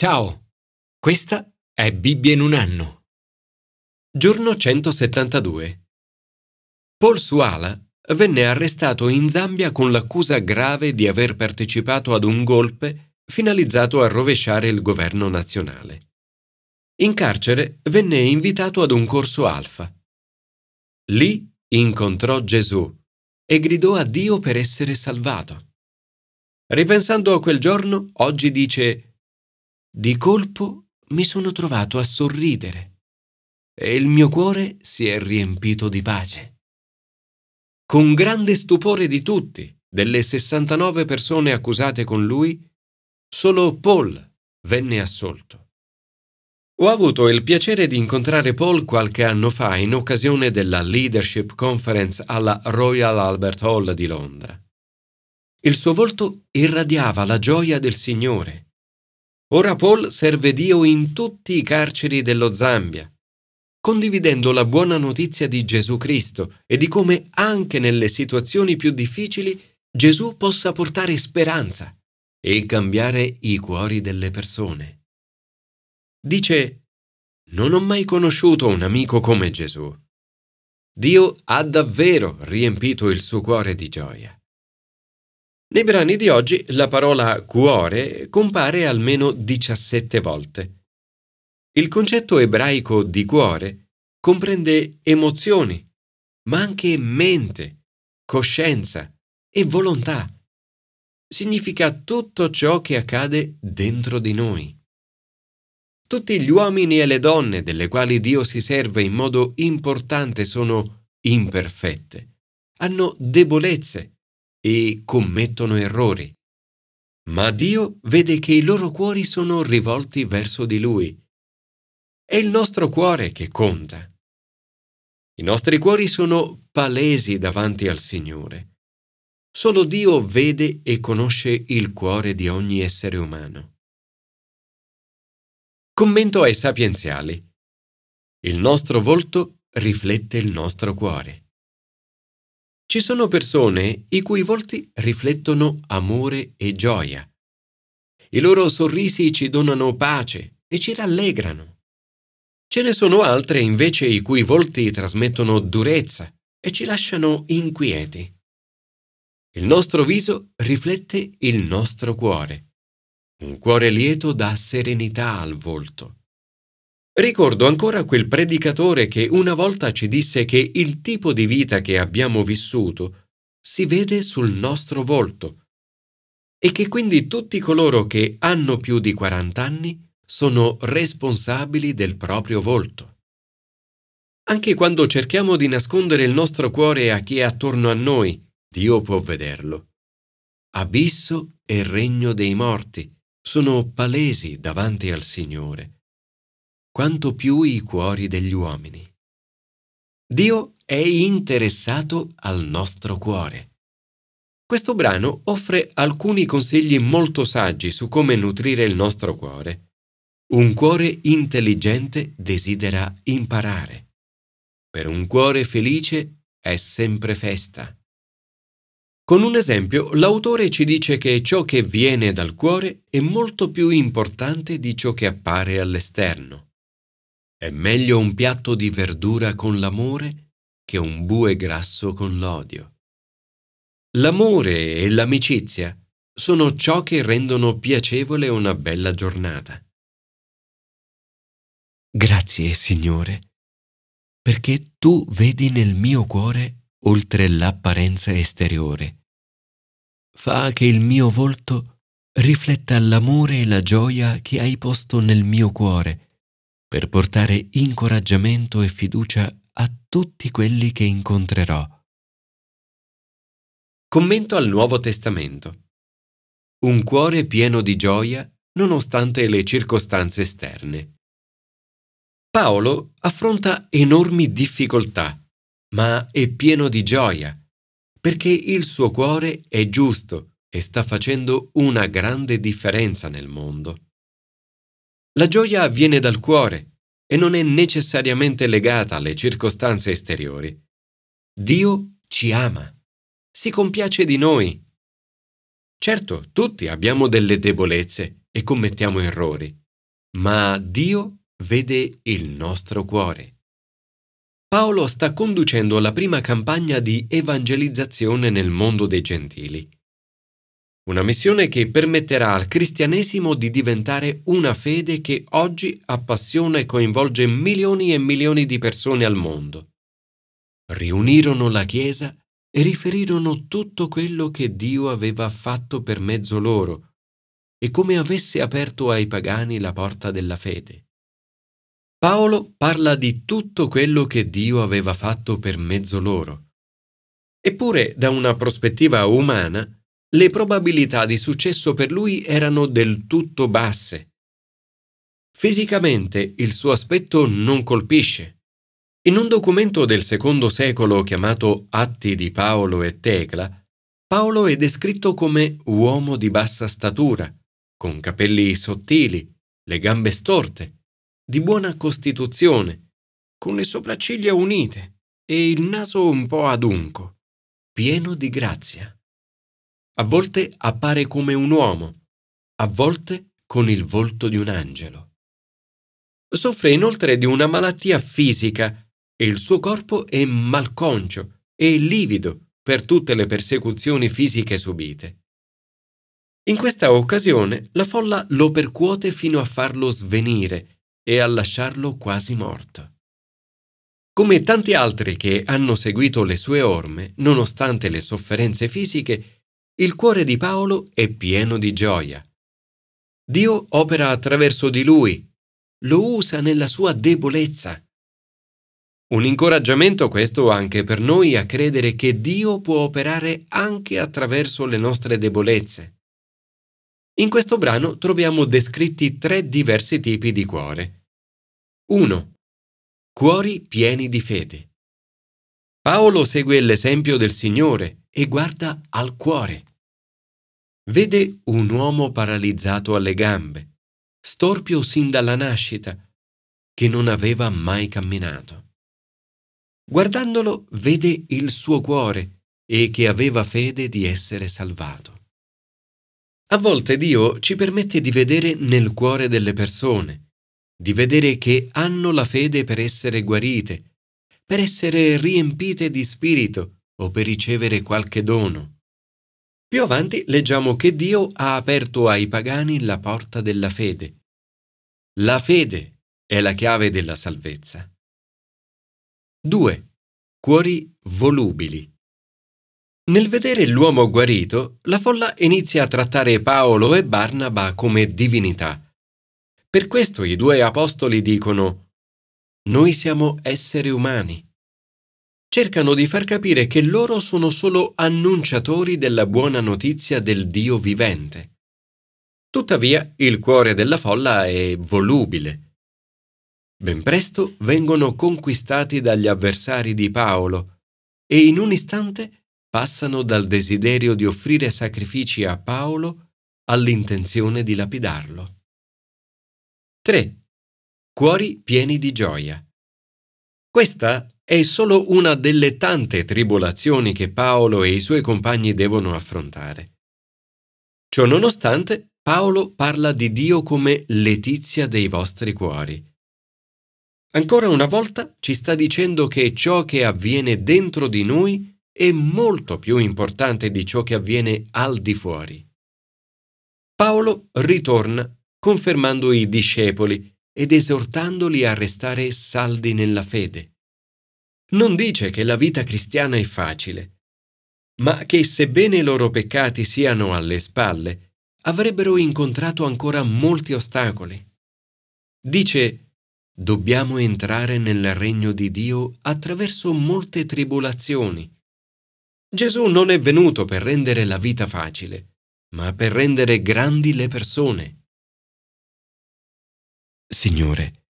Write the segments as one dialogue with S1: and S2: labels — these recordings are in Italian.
S1: Ciao, questa è Bibbia in un anno. Giorno 172. Paul Suala venne arrestato in Zambia con l'accusa grave di aver partecipato ad un golpe finalizzato a rovesciare il governo nazionale. In carcere venne invitato ad un corso alfa. Lì incontrò Gesù e gridò a Dio per essere salvato. Ripensando a quel giorno, oggi dice, di colpo mi sono trovato a sorridere e il mio cuore si è riempito di pace. Con grande stupore di tutti, delle 69 persone accusate con lui, solo Paul venne assolto. Ho avuto il piacere di incontrare Paul qualche anno fa in occasione della Leadership Conference alla Royal Albert Hall di Londra. Il suo volto irradiava la gioia del Signore. Ora Paul serve Dio in tutti i carceri dello Zambia, condividendo la buona notizia di Gesù Cristo e di come anche nelle situazioni più difficili Gesù possa portare speranza e cambiare i cuori delle persone. Dice, non ho mai conosciuto un amico come Gesù. Dio ha davvero riempito il suo cuore di gioia. Nei brani di oggi la parola cuore compare almeno 17 volte. Il concetto ebraico di cuore comprende emozioni, ma anche mente, coscienza e volontà. Significa tutto ciò che accade dentro di noi. Tutti gli uomini e le donne delle quali Dio si serve in modo importante sono imperfette, hanno debolezze e commettono errori. Ma Dio vede che i loro cuori sono rivolti verso di Lui. È il nostro cuore che conta. I nostri cuori sono palesi davanti al Signore. Solo Dio vede e conosce il cuore di ogni essere umano. Commento ai sapienziali. Il nostro volto riflette il nostro cuore. Ci sono persone i cui volti riflettono amore e gioia. I loro sorrisi ci donano pace e ci rallegrano. Ce ne sono altre invece i cui volti trasmettono durezza e ci lasciano inquieti. Il nostro viso riflette il nostro cuore. Un cuore lieto dà serenità al volto. Ricordo ancora quel predicatore che una volta ci disse che il tipo di vita che abbiamo vissuto si vede sul nostro volto e che quindi tutti coloro che hanno più di 40 anni sono responsabili del proprio volto. Anche quando cerchiamo di nascondere il nostro cuore a chi è attorno a noi, Dio può vederlo. Abisso e regno dei morti sono palesi davanti al Signore, quanto più i cuori degli uomini. Dio è interessato al nostro cuore. Questo brano offre alcuni consigli molto saggi su come nutrire il nostro cuore. Un cuore intelligente desidera imparare. Per un cuore felice è sempre festa. Con un esempio, l'autore ci dice che ciò che viene dal cuore è molto più importante di ciò che appare all'esterno. È meglio un piatto di verdura con l'amore che un bue grasso con l'odio. L'amore e l'amicizia sono ciò che rendono piacevole una bella giornata. Grazie, Signore, perché tu vedi nel mio cuore oltre l'apparenza esteriore fa che il mio volto rifletta l'amore e la gioia che hai posto nel mio cuore per portare incoraggiamento e fiducia a tutti quelli che incontrerò. Commento al Nuovo Testamento. Un cuore pieno di gioia nonostante le circostanze esterne. Paolo affronta enormi difficoltà, ma è pieno di gioia perché il suo cuore è giusto e sta facendo una grande differenza nel mondo. La gioia viene dal cuore e non è necessariamente legata alle circostanze esteriori. Dio ci ama, si compiace di noi. Certo, tutti abbiamo delle debolezze e commettiamo errori, ma Dio vede il nostro cuore. Paolo sta conducendo la prima campagna di evangelizzazione nel mondo dei gentili. Una missione che permetterà al cristianesimo di diventare una fede che oggi appassiona e coinvolge milioni e milioni di persone al mondo. Riunirono la Chiesa e riferirono tutto quello che Dio aveva fatto per mezzo loro e come avesse aperto ai pagani la porta della fede. Paolo parla di tutto quello che Dio aveva fatto per mezzo loro. Eppure, da una prospettiva umana, le probabilità di successo per lui erano del tutto basse. Fisicamente il suo aspetto non colpisce. In un documento del secondo secolo chiamato Atti di Paolo e Tecla, Paolo è descritto come uomo di bassa statura, con capelli sottili, le gambe storte, di buona costituzione, con le sopracciglia unite e il naso un po' adunco, pieno di grazia. A volte appare come un uomo, a volte con il volto di un angelo. Soffre inoltre di una malattia fisica e il suo corpo è malconcio e livido per tutte le persecuzioni fisiche subite. In questa occasione la folla lo percuote fino a farlo svenire e a lasciarlo quasi morto. Come tanti altri che hanno seguito le sue orme, nonostante le sofferenze fisiche, il cuore di Paolo è pieno di gioia. Dio opera attraverso di lui, lo usa nella sua debolezza. Un incoraggiamento questo anche per noi a credere che Dio può operare anche attraverso le nostre debolezze. In questo brano troviamo descritti tre diversi tipi di cuore. 1. Cuori pieni di fede. Paolo segue l'esempio del Signore e guarda al cuore. Vede un uomo paralizzato alle gambe, storpio sin dalla nascita, che non aveva mai camminato. Guardandolo vede il suo cuore e che aveva fede di essere salvato. A volte Dio ci permette di vedere nel cuore delle persone di vedere che hanno la fede per essere guarite, per essere riempite di spirito o per ricevere qualche dono. Più avanti leggiamo che Dio ha aperto ai pagani la porta della fede. La fede è la chiave della salvezza. 2. Cuori volubili. Nel vedere l'uomo guarito, la folla inizia a trattare Paolo e Barnaba come divinità per questo i due apostoli dicono, noi siamo esseri umani. Cercano di far capire che loro sono solo annunciatori della buona notizia del Dio vivente. Tuttavia il cuore della folla è volubile. Ben presto vengono conquistati dagli avversari di Paolo e in un istante passano dal desiderio di offrire sacrifici a Paolo all'intenzione di lapidarlo. 3. Cuori pieni di gioia. Questa è solo una delle tante tribolazioni che Paolo e i suoi compagni devono affrontare. Ciononostante, Paolo parla di Dio come letizia dei vostri cuori. Ancora una volta ci sta dicendo che ciò che avviene dentro di noi è molto più importante di ciò che avviene al di fuori. Paolo ritorna confermando i discepoli ed esortandoli a restare saldi nella fede. Non dice che la vita cristiana è facile, ma che sebbene i loro peccati siano alle spalle, avrebbero incontrato ancora molti ostacoli. Dice, dobbiamo entrare nel regno di Dio attraverso molte tribolazioni. Gesù non è venuto per rendere la vita facile, ma per rendere grandi le persone. Signore,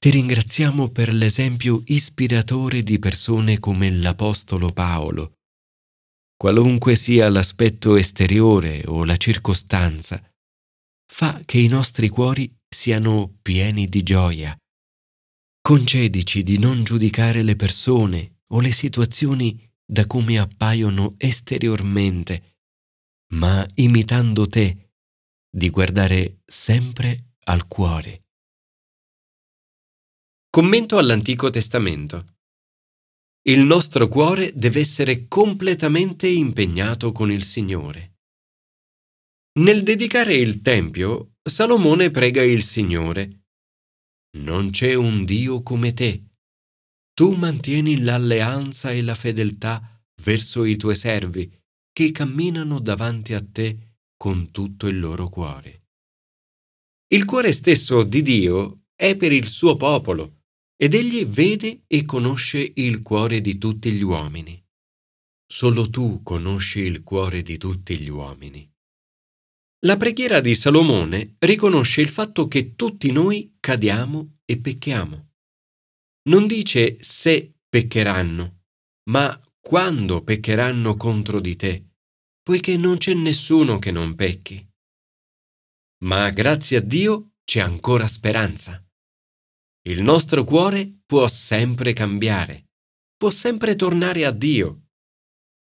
S1: ti ringraziamo per l'esempio ispiratore di persone come l'Apostolo Paolo. Qualunque sia l'aspetto esteriore o la circostanza, fa che i nostri cuori siano pieni di gioia. Concedici di non giudicare le persone o le situazioni da come appaiono esteriormente, ma imitando te, di guardare sempre al cuore. Commento all'Antico Testamento. Il nostro cuore deve essere completamente impegnato con il Signore. Nel dedicare il Tempio, Salomone prega il Signore. Non c'è un Dio come te. Tu mantieni l'alleanza e la fedeltà verso i tuoi servi che camminano davanti a te con tutto il loro cuore. Il cuore stesso di Dio è per il suo popolo ed egli vede e conosce il cuore di tutti gli uomini. Solo tu conosci il cuore di tutti gli uomini. La preghiera di Salomone riconosce il fatto che tutti noi cadiamo e pecchiamo. Non dice se peccheranno, ma quando peccheranno contro di te, poiché non c'è nessuno che non pecchi. Ma grazie a Dio c'è ancora speranza. Il nostro cuore può sempre cambiare, può sempre tornare a Dio.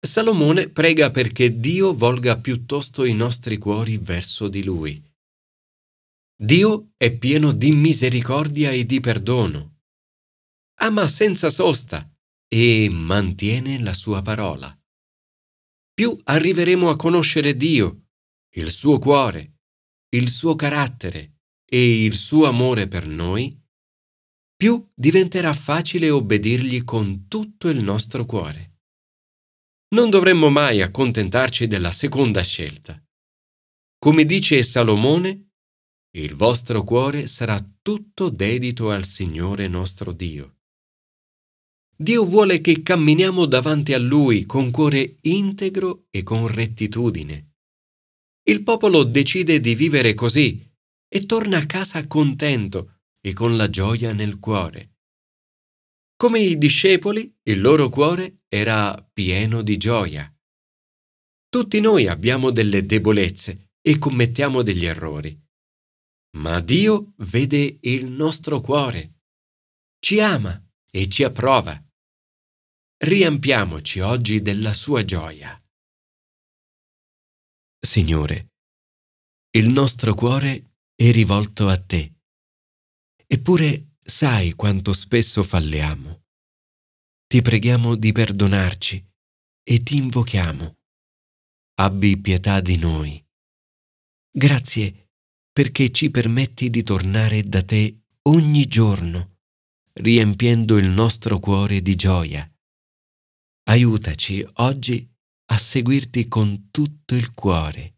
S1: Salomone prega perché Dio volga piuttosto i nostri cuori verso di Lui. Dio è pieno di misericordia e di perdono. Ama senza sosta e mantiene la sua parola. Più arriveremo a conoscere Dio, il suo cuore, il suo carattere e il suo amore per noi, più diventerà facile obbedirgli con tutto il nostro cuore. Non dovremmo mai accontentarci della seconda scelta. Come dice Salomone, il vostro cuore sarà tutto dedito al Signore nostro Dio. Dio vuole che camminiamo davanti a Lui con cuore integro e con rettitudine il popolo decide di vivere così e torna a casa contento e con la gioia nel cuore. Come i discepoli, il loro cuore era pieno di gioia. Tutti noi abbiamo delle debolezze e commettiamo degli errori. Ma Dio vede il nostro cuore, ci ama e ci approva. Riempiamoci oggi della sua gioia. Signore, il nostro cuore è rivolto a te. Eppure sai quanto spesso falliamo. Ti preghiamo di perdonarci e ti invochiamo. Abbi pietà di noi. Grazie perché ci permetti di tornare da te ogni giorno, riempiendo il nostro cuore di gioia. Aiutaci oggi a seguirti con tutto il cuore.